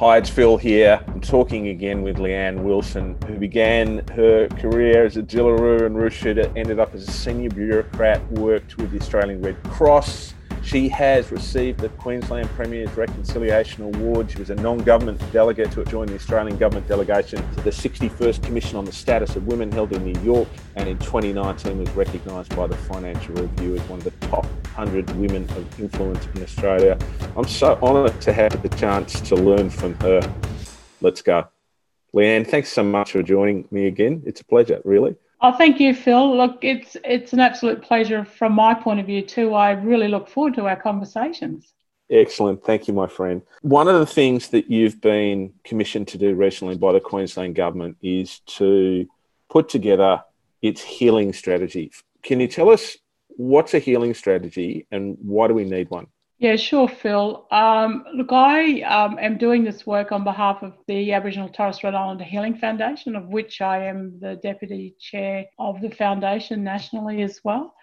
Hi, it's Phil here. I'm talking again with Leanne Wilson, who began her career as a Jillaroo and roof ended up as a senior bureaucrat, worked with the Australian Red Cross, she has received the Queensland Premier's Reconciliation Award. She was a non government delegate to join the Australian government delegation to the 61st Commission on the Status of Women held in New York, and in 2019 was recognised by the Financial Review as one of the top 100 women of influence in Australia. I'm so honoured to have the chance to learn from her. Let's go. Leanne, thanks so much for joining me again. It's a pleasure, really. Oh, thank you, Phil. Look, it's it's an absolute pleasure from my point of view too. I really look forward to our conversations. Excellent. Thank you, my friend. One of the things that you've been commissioned to do recently by the Queensland Government is to put together its healing strategy. Can you tell us what's a healing strategy and why do we need one? Yeah, sure, Phil. Um, look, I um, am doing this work on behalf of the Aboriginal Torres Strait Islander Healing Foundation, of which I am the deputy chair of the foundation nationally as well.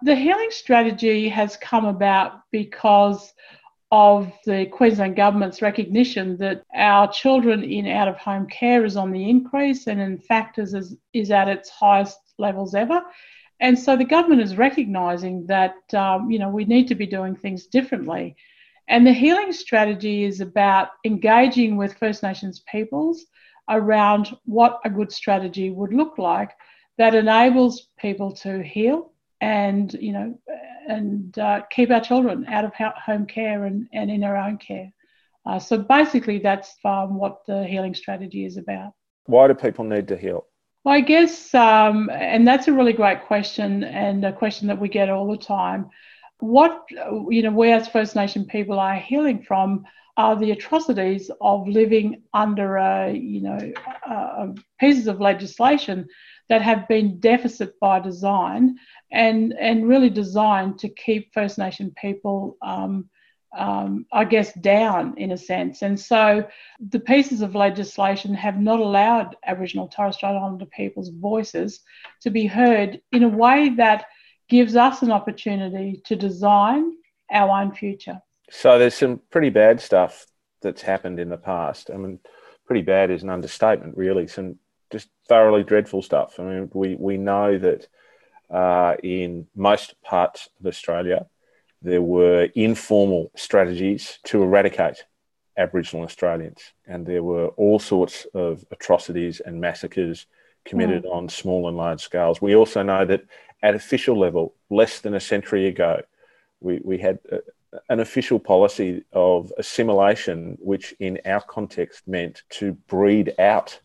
The healing strategy has come about because of the Queensland Government's recognition that our children in out of home care is on the increase and, in fact, is, is at its highest levels ever. And so the government is recognising that um, you know we need to be doing things differently. And the healing strategy is about engaging with First Nations peoples around what a good strategy would look like that enables people to heal and you know and uh, keep our children out of home care and, and in our own care. Uh, so basically, that's um, what the healing strategy is about. Why do people need to heal? Well, I guess, um, and that's a really great question, and a question that we get all the time. What you know, we as First Nation people are healing from are the atrocities of living under a you know pieces of legislation that have been deficit by design and and really designed to keep First Nation people um, um, I guess, down in a sense. And so the pieces of legislation have not allowed Aboriginal Torres Strait Islander people's voices to be heard in a way that gives us an opportunity to design our own future. So there's some pretty bad stuff that's happened in the past. I mean, pretty bad is an understatement, really. Some just thoroughly dreadful stuff. I mean, we, we know that uh, in most parts of Australia, there were informal strategies to eradicate Aboriginal Australians, and there were all sorts of atrocities and massacres committed mm. on small and large scales. We also know that at official level, less than a century ago, we, we had a, an official policy of assimilation, which in our context meant to breed out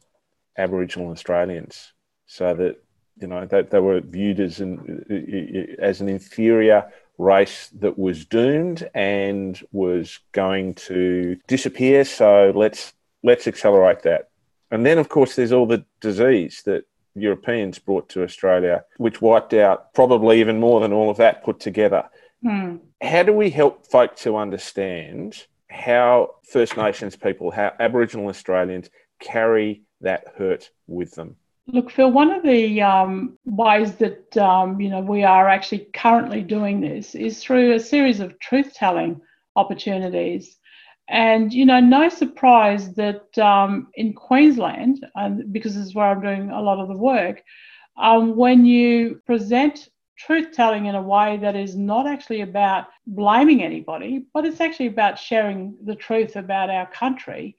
Aboriginal Australians so that you know that they were viewed as an uh, uh, as an inferior race that was doomed and was going to disappear. So let's let's accelerate that. And then, of course, there's all the disease that Europeans brought to Australia, which wiped out probably even more than all of that put together. Hmm. How do we help folk to understand how First Nations people, how Aboriginal Australians carry that hurt with them? Look, Phil, one of the um, ways that um, you know we are actually currently doing this is through a series of truth-telling opportunities. And you know, no surprise that um, in Queensland, and because this is where I'm doing a lot of the work, um, when you present truth-telling in a way that is not actually about blaming anybody, but it's actually about sharing the truth about our country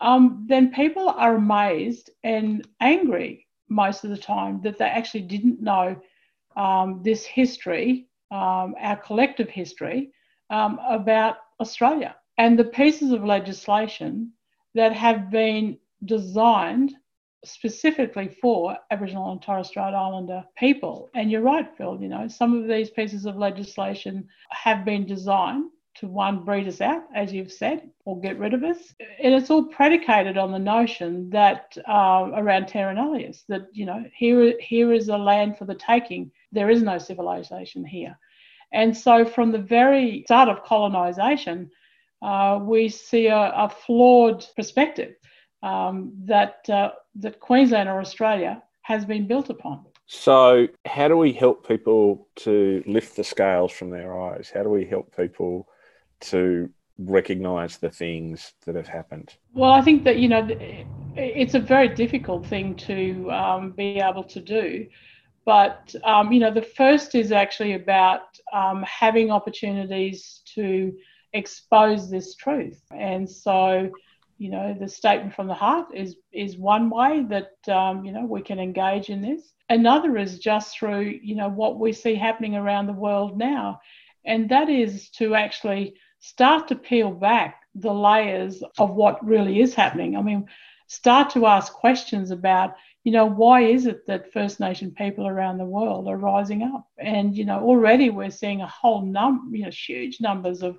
um, then people are amazed and angry most of the time that they actually didn't know um, this history, um, our collective history, um, about Australia and the pieces of legislation that have been designed specifically for Aboriginal and Torres Strait Islander people. And you're right, Phil, you know, some of these pieces of legislation have been designed to one breed us out, as you've said, or get rid of us. And it's all predicated on the notion that uh, around terra nullius, that you know here here is a land for the taking. There is no civilization here, and so from the very start of colonisation, uh, we see a, a flawed perspective um, that uh, that Queensland or Australia has been built upon. So, how do we help people to lift the scales from their eyes? How do we help people to recognise the things that have happened? Well, I think that, you know, it's a very difficult thing to um, be able to do. But, um, you know, the first is actually about um, having opportunities to expose this truth. And so, you know, the statement from the heart is, is one way that, um, you know, we can engage in this. Another is just through, you know, what we see happening around the world now. And that is to actually start to peel back the layers of what really is happening. I mean, start to ask questions about, you know, why is it that First Nation people around the world are rising up? And, you know, already we're seeing a whole number, you know, huge numbers of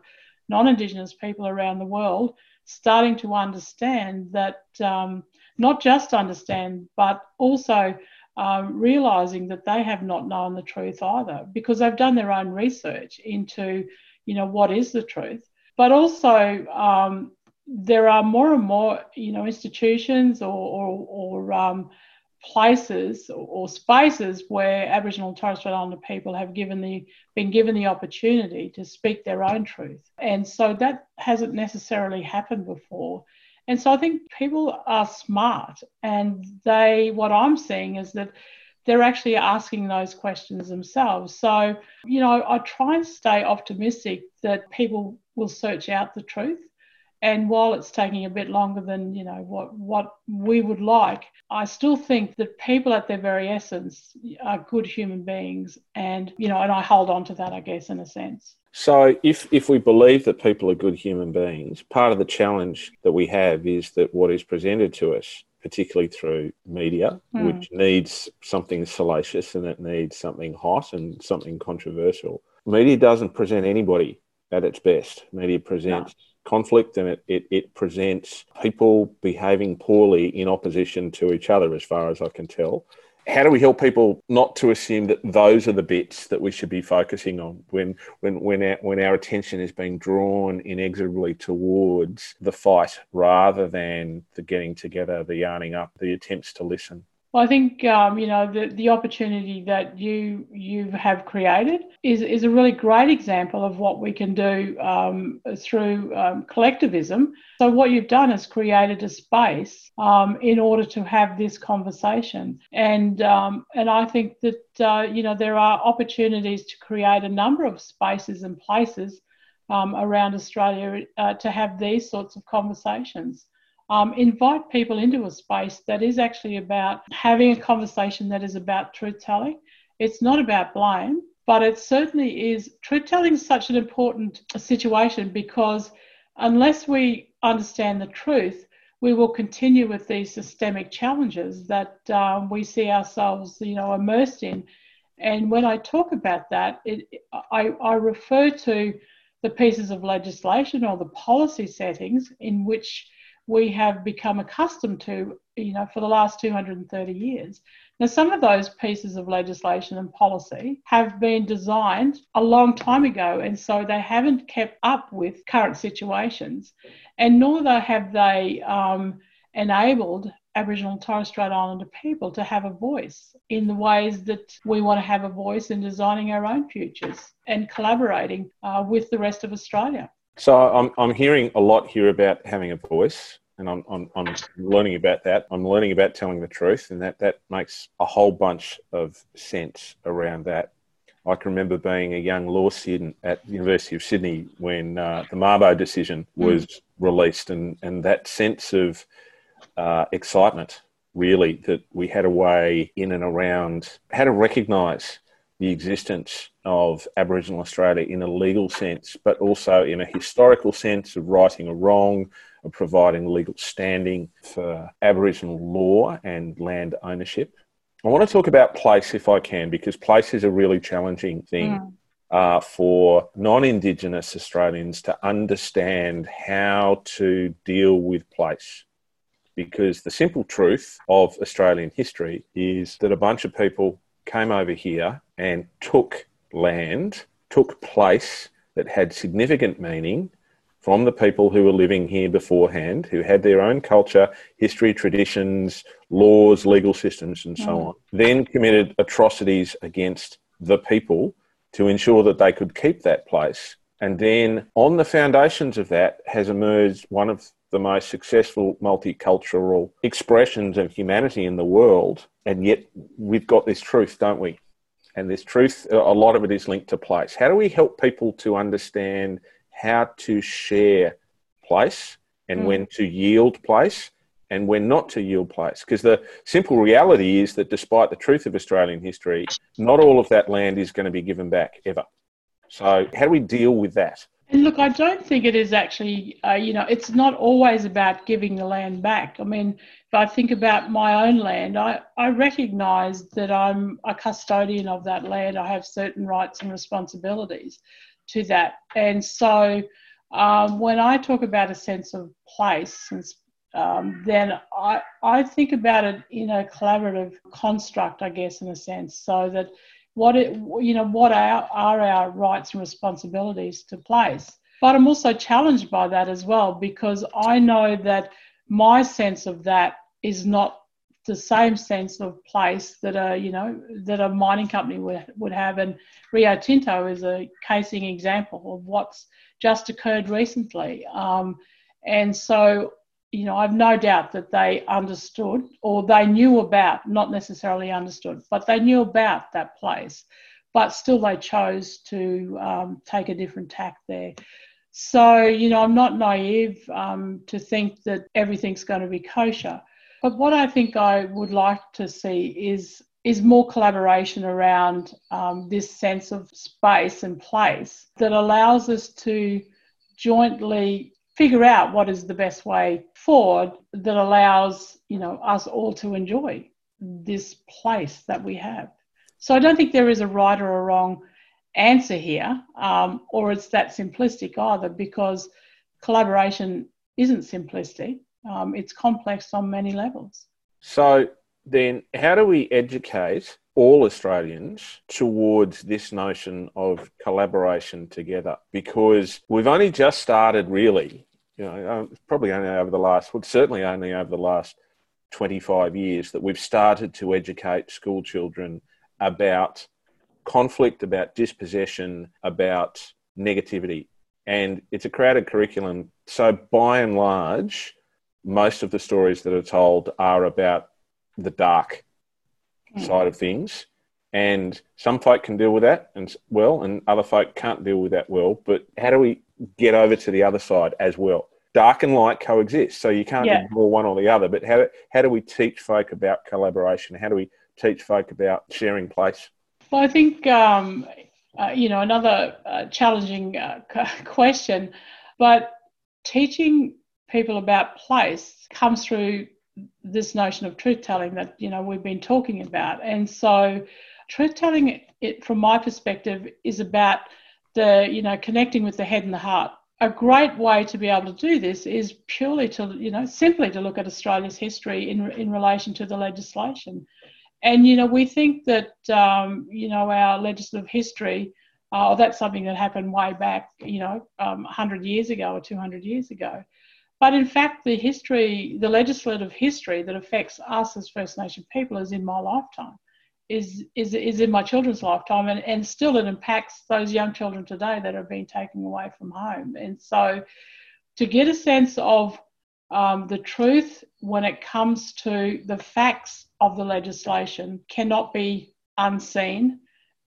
non Indigenous people around the world starting to understand that, um, not just understand, but also um, realizing that they have not known the truth either because they've done their own research into, you know, what is the truth. But also, um, there are more and more, you know, institutions or, or, or um, places or, spaces where Aboriginal and Torres Strait Islander people have given the been given the opportunity to speak their own truth, and so that hasn't necessarily happened before. And so I think people are smart, and they what I'm seeing is that they're actually asking those questions themselves. So, you know, I try and stay optimistic that people will search out the truth and while it's taking a bit longer than you know what what we would like, I still think that people at their very essence are good human beings, and you know, and I hold on to that, I guess, in a sense. So, if if we believe that people are good human beings, part of the challenge that we have is that what is presented to us particularly through media, mm. which needs something salacious and it needs something hot and something controversial. Media doesn't present anybody at its best. Media presents no conflict and it, it, it, presents people behaving poorly in opposition to each other, as far as I can tell. How do we help people not to assume that those are the bits that we should be focusing on when, when, when, our, when our attention is being drawn inexorably towards the fight rather than the getting together, the yarning up, the attempts to listen? Well, I think um, you know the, the opportunity that you you have created is is a really great example of what we can do um, through um, collectivism. So what you've done is created a space um, in order to have this conversation, and um, and I think that uh, you know there are opportunities to create a number of spaces and places um, around Australia uh, to have these sorts of conversations um, invite people into a space that is actually about having a conversation that is about truth telling. It's not about blame, but it certainly is. Truth telling is such an important situation because unless we understand the truth, we will continue with these systemic challenges that um, we see ourselves, you know, immersed in. And when I talk about that, it, I, I refer to the pieces of legislation or the policy settings in which we have become accustomed to, you know, for the last 230 years. Now, some of those pieces of legislation and policy have been designed a long time ago, and so they haven't kept up with current situations, and nor have they um, enabled Aboriginal and Torres Strait Islander people to have a voice in the ways that we want to have a voice in designing our own futures and collaborating uh, with the rest of Australia. So I'm, I'm hearing a lot here about having a voice and I'm, I'm, I'm learning about that. I'm learning about telling the truth, and that, that makes a whole bunch of sense around that. I can remember being a young law student at the University of Sydney when uh, the Mabo decision hmm. was mm. released, and, and that sense of uh, excitement, really, that we had a way in and around how to recognise the existence of Aboriginal Australia in a legal sense, but also in a historical sense of righting a wrong, of providing legal standing for Aboriginal law and land ownership. I want to talk about place if I can, because place is a really challenging thing. Mm. Uh, for non Indigenous Australians to understand how to deal with place. Because the simple truth of Australian history is that a bunch of people came over here and took land, took place that had significant meaning from the people who were living here beforehand, who had their own culture, history, traditions, laws, legal systems, and so mm. on, then committed atrocities against the people to ensure that they could keep that place And then on the foundations of that has emerged one of the most successful multicultural expressions of humanity in the world. And yet we've got this truth, don't we? And this truth, a lot of it is linked to place. How do we help people to understand how to share place and mm. when to yield place and when not to yield place? Because the simple reality is that despite the truth of Australian history, not all of that land is going to be given back ever. So, how do we deal with that? And look, I don't think it is actually, uh, you know, it's not always about giving the land back. I mean, if I think about my own land, I, I recognise that I'm a custodian of that land. I have certain rights and responsibilities to that. And so um, when I talk about a sense of place, um, then I, I think about it in a collaborative construct, I guess, in a sense, so that what it, you know, what are, are our rights and responsibilities to place. But I'm also challenged by that as well because I know that my sense of that is not the same sense of place that a you know that a mining company would, would have and rio tinto is a casing example of what's just occurred recently um, and so you know, I've no doubt that they understood or they knew about, not necessarily understood, but they knew about that place. But still, they chose to um, take a different tack there. So, you know, I'm not naive um, to think that everything's going to be kosher. But what I think I would like to see is is more collaboration around um, this sense of space and place that allows us to jointly figure out what is the best way forward that allows you know us all to enjoy this place that we have. So i don't think there is a right or a wrong answer here um, or it's that simplistic either because collaboration isn't simplistic um, it's complex on many levels so then how do we educate all Australians towards this notion of collaboration together because we've only just started really you know, uh, probably only over the last, well, certainly only over the last 25 years that we've started to educate school children about conflict, about dispossession, about negativity. And it's a crowded curriculum. So, by and large, most of the stories that are told are about the dark mm. side of things. And some folk can deal with that and well, and other folk can't deal with that well. But how do we get over to the other side as well? dark and light coexist. So you can't yeah. ignore one or the other. But how do, how do we teach folk about collaboration? How do we teach folk about sharing place? Well, I think, um, uh, you know, another uh, challenging uh, question, but teaching people about place comes through this notion of truth telling that, you know, we've been talking about. And so truth telling, it, from my perspective, is about the, you know, connecting with the head and the heart a great way to be able to do this is purely to, you know, simply to look at Australia's history in, in relation to the legislation. And, you know, we think that, um, you know, our legislative history, uh, that's something that happened way back, you know, um, 100 years ago or 200 years ago. But in fact, the history, the legislative history that affects us as First Nation people is in my lifetime is is is in my children's lifetime and, and still it impacts those young children today that have been taken away from home. And so to get a sense of um, the truth when it comes to the facts of the legislation cannot be unseen.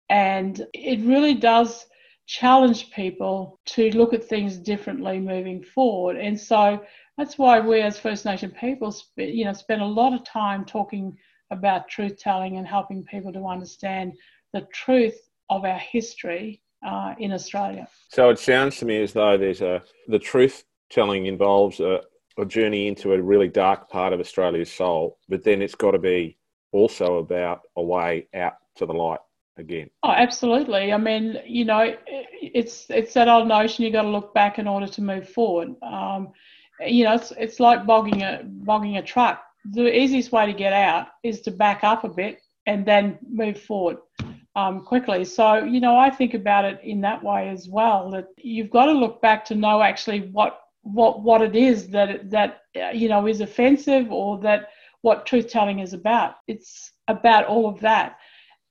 And it really does challenge people to look at things differently moving forward and so that's why we as first nation people you know spend a lot of time talking about truth telling and helping people to understand the truth of our history uh, in Australia. So it sounds to me as though there's a the truth telling involves a, a journey into a really dark part of Australia's soul, but then it's got to be also about a way out to the light again. Oh, absolutely. I mean, you know, it's it's that old notion you've got to look back in order to move forward. Um, you know, it's it's like bogging a bogging a truck the easiest way to get out is to back up a bit and then move forward um, quickly. So, you know, I think about it in that way as well. That you've got to look back to know actually what what what it is that that uh, you know is offensive or that what truth telling is about. It's about all of that.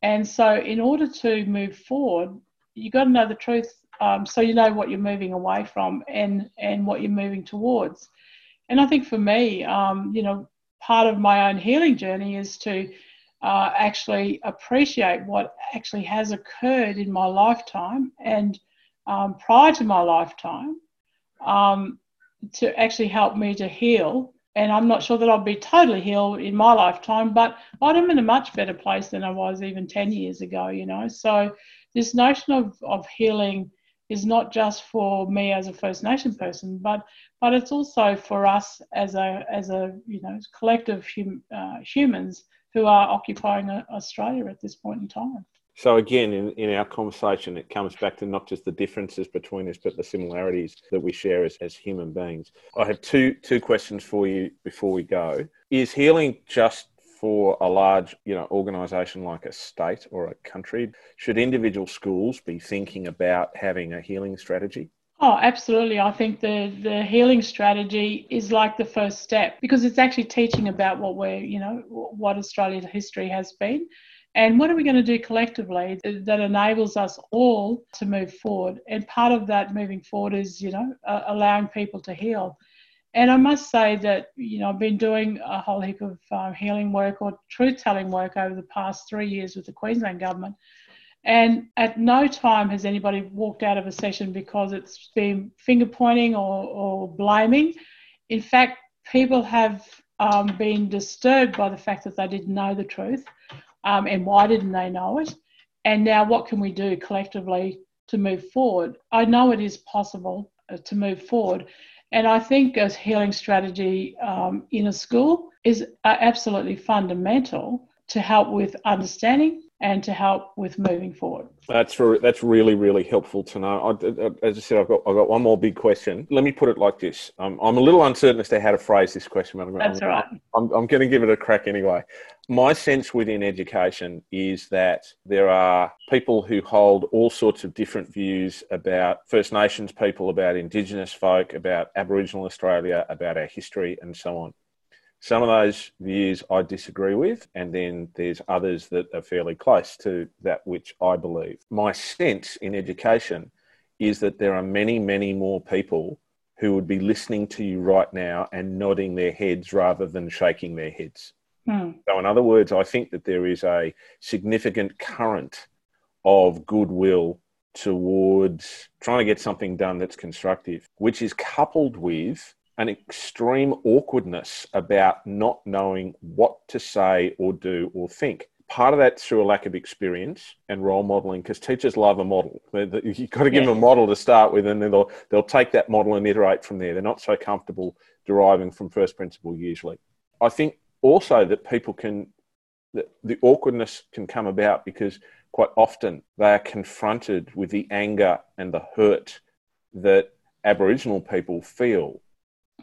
And so, in order to move forward, you've got to know the truth um, so you know what you're moving away from and and what you're moving towards. And I think for me, um, you know, part of my own healing journey is to uh, actually appreciate what actually has occurred in my lifetime and um, prior to my lifetime um, to actually help me to heal. And I'm not sure that I'll be totally healed in my lifetime, but I'm in a much better place than I was even 10 years ago, you know. So, this notion of, of healing is not just for me as a First Nation person, but but it's also for us as a as a you know collective hum, uh, humans who are occupying Australia at this point in time. So again, in, in our conversation, it comes back to not just the differences between us, but the similarities that we share as, as human beings. I have two two questions for you before we go. Is healing just for a large, you know, organisation like a state or a country? Should individual schools be thinking about having a healing strategy? Oh, absolutely. I think the, the healing strategy is like the first step because it's actually teaching about what we're, you know, what Australia's history has been and what are we going to do collectively that enables us all to move forward? And part of that moving forward is, you know, uh, allowing people to heal. And I must say that, you know, I've been doing a whole heap of uh, healing work or truth telling work over the past three years with the Queensland government. And at no time has anybody walked out of a session because it's been finger pointing or, or blaming. In fact, people have um, been disturbed by the fact that they didn't know the truth um, and why didn't they know it? And now, what can we do collectively to move forward? I know it is possible uh, to move forward. And I think a healing strategy um, in a school is uh, absolutely fundamental to help with understanding and to help with moving forward. That's re- that's really really helpful to know. I, as I said, I've got I've got one more big question. Let me put it like this: um, I'm a little uncertain as to how to phrase this question. But I'm, that's I'm, right. I'm, I'm going to give it a crack anyway. My sense within education is that there are people who hold all sorts of different views about First Nations people, about Indigenous folk, about Aboriginal Australia, about our history, and so on. Some of those views I disagree with, and then there's others that are fairly close to that which I believe. My sense in education is that there are many, many more people who would be listening to you right now and nodding their heads rather than shaking their heads. Hmm. So, in other words, I think that there is a significant current of goodwill towards trying to get something done that's constructive, which is coupled with an extreme awkwardness about not knowing what to say or do or think. Part of that through a lack of experience and role modeling, because teachers love a model. You've got to give them a model to start with, and then they'll they'll take that model and iterate from there. They're not so comfortable deriving from first principle usually. I think also that people can the, the awkwardness can come about because quite often they are confronted with the anger and the hurt that Aboriginal people feel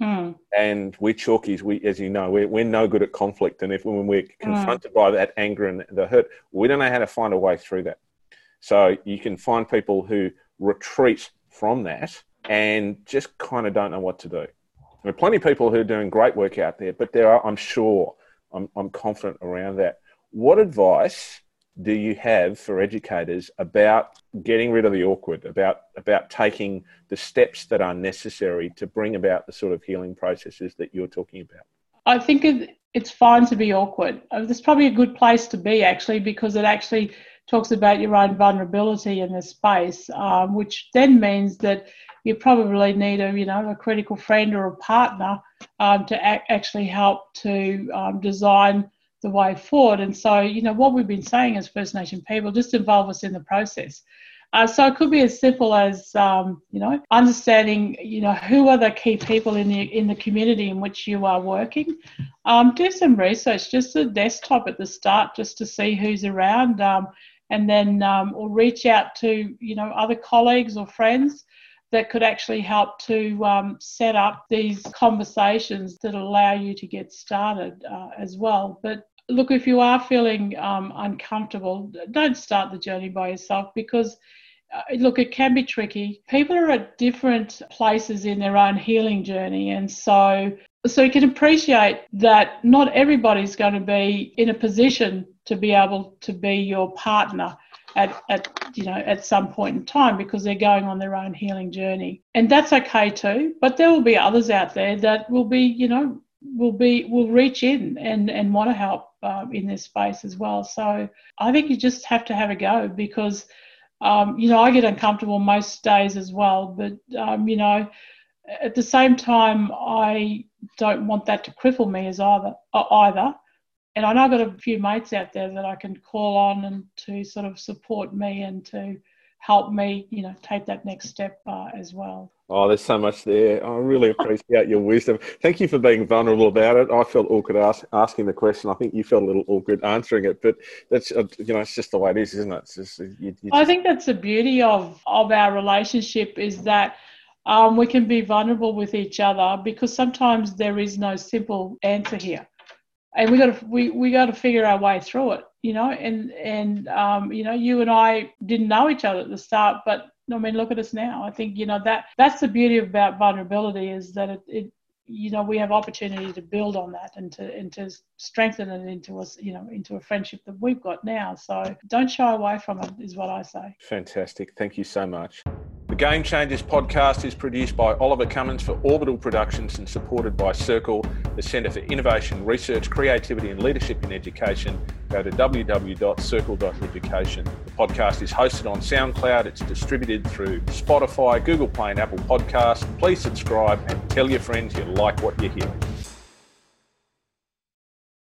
Mm. And we're chalkies. We, as you know, we're, we're no good at conflict. And if when we're confronted mm. by that anger and the hurt, we don't know how to find a way through that. So you can find people who retreat from that and just kind of don't know what to do. There are plenty of people who are doing great work out there, but there are, I'm sure, I'm, I'm confident around that. What advice do you have for educators about getting rid of the awkward, about about taking the steps that are necessary to bring about the sort of healing processes that you're talking about? I think it's fine to be awkward. Uh, It's probably a good place to be actually because it actually talks about your own vulnerability in this space, um, which then means that you probably need a you know a critical friend or a partner um, to actually help to um, design the way forward. And so, you know, what we've been saying as First Nation people, just involve us in the process. Uh, so it could be as simple as, um, you know, understanding, you know, who are the key people in the in the community in which you are working. Um, do some research, just a desktop at the start, just to see who's around, um, and then um, or reach out to, you know, other colleagues or friends that could actually help to um, set up these conversations that allow you to get started uh, as well. But look, if you are feeling um, uncomfortable, don't start the journey by yourself because. Uh, look, it can be tricky. People are at different places in their own healing journey, and so so you can appreciate that not everybody's going to be in a position to be able to be your partner at, at you know at some point in time because they're going on their own healing journey. And that's okay too but there will be others out there that will be you know will be will reach in and and want to help uh, in this space as well. So i think you just have to have a go because um, you know i get uncomfortable most days as well but um, you know at the same time i don't want that to cripple me as either uh, either and I know I've got a few mates out there that I can call on and to sort of support me and to help me, you know, take that next step uh, as well. Oh, there's so much there. I really appreciate your wisdom. Thank you for being vulnerable about it. I felt awkward ask, asking the question. I think you felt a little awkward answering it, but that's uh, you know, it's just the way it is, isn't it? It's just, you, you just... I think that's the beauty of of our relationship is that um, we can be vulnerable with each other because sometimes there is no simple answer here and we got to we, we got to figure our way through it you know? And and um, you know you and i didn't know each other at the start but i mean look at us now. I think you know that that's the beauty about vulnerability is that it, it you know we have opportunity to build on that and to and to strengthen it into us you know into a friendship that we've got now. So don't shy away from it is what i say. Fantastic. Thank you so much Game Changers podcast is produced by Oliver Cummins for Orbital Productions and supported by Circle, the Centre for Innovation, Research, Creativity and Leadership in Education. Go to www.circle.education. The podcast is hosted on SoundCloud. It's distributed through Spotify, Google Play and Apple Podcasts. Please subscribe and tell your friends you like what you hear.